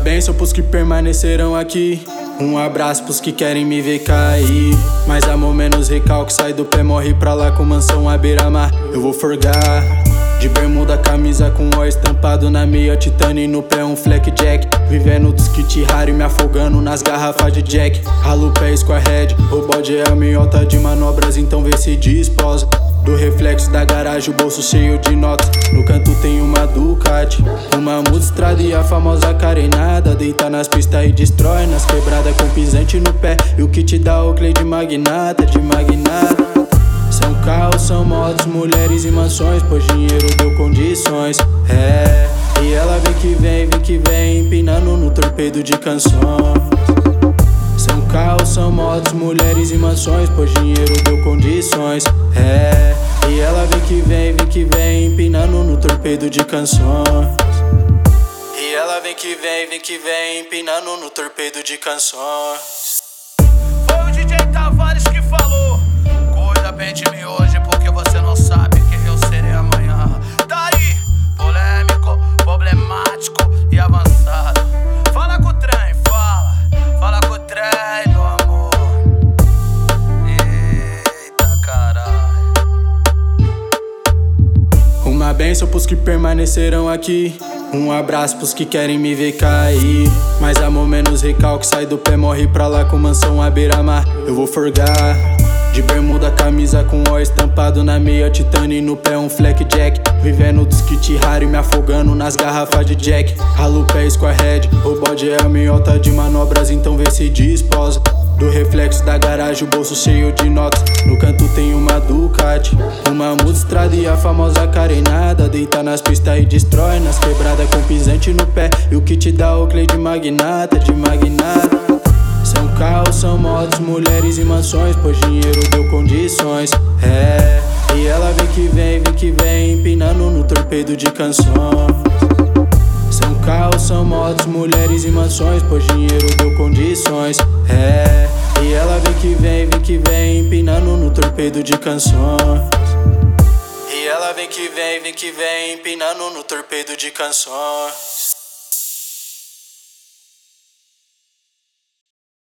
benção pros que permanecerão aqui. Um abraço pros que querem me ver cair. Mas amor menos recalque, sai do pé, morre pra lá com mansão à beira-mar. Eu vou forgar. De bermuda, camisa com ó estampado na meia, titânio e no pé um fleck jack. Vivendo dos kit raro e me afogando nas garrafas de jack. Ralo pé squarehead, o bode é a minhota de manobras, então vê se disposa. Do reflexo da garagem, o bolso cheio de notas. No canto tem uma Ducati, uma multistrada e a famosa carenada. Deita nas pistas e destrói nas quebradas com pisante no pé. E o que te dá o clay de magnata, de magnata. São carros, são motos, mulheres e mansões, pois dinheiro deu condições. É, e ela vem que vem, vem que vem, empinando no torpedo de canções. Carros, são motos, mulheres e mansões, pois dinheiro deu condições. É, e ela vem que vem, vem que vem, empinando no torpedo de canções. E ela vem que vem, vem que vem, empinando no torpedo de canções. Foi o DJ Tavares que falou. Benção pros que permanecerão aqui. Um abraço pros que querem me ver cair. Mas amor menos recalque, sai do pé, morre pra lá com mansão à beira-mar. Eu vou forgar. De bermuda, camisa com ó estampado na meia, titânio e no pé um fleck jack. Vivendo dos kit raro e me afogando nas garrafas de jack. Ralo pé squarehead, o bode é a minhota de manobras, então vê se disposa. Do reflexo garagem, o bolso cheio de notas. No canto tem uma Ducati, uma multistrada e a famosa carenada. Deita nas pistas e destrói nas quebradas com pisante no pé. E o que te dá o clay de magnata, de magnata. São carros, são motos, mulheres e mansões, pois dinheiro deu condições. É, e ela vem que vem, vem que vem, empinando no torpedo de canções. São carros, são motos, mulheres e mansões, pois dinheiro deu condições. É, e ela vem que vem, vem que vem, empinando no torpedo de canções. E ela vem que vem, vem que vem, empinando no torpedo de canções.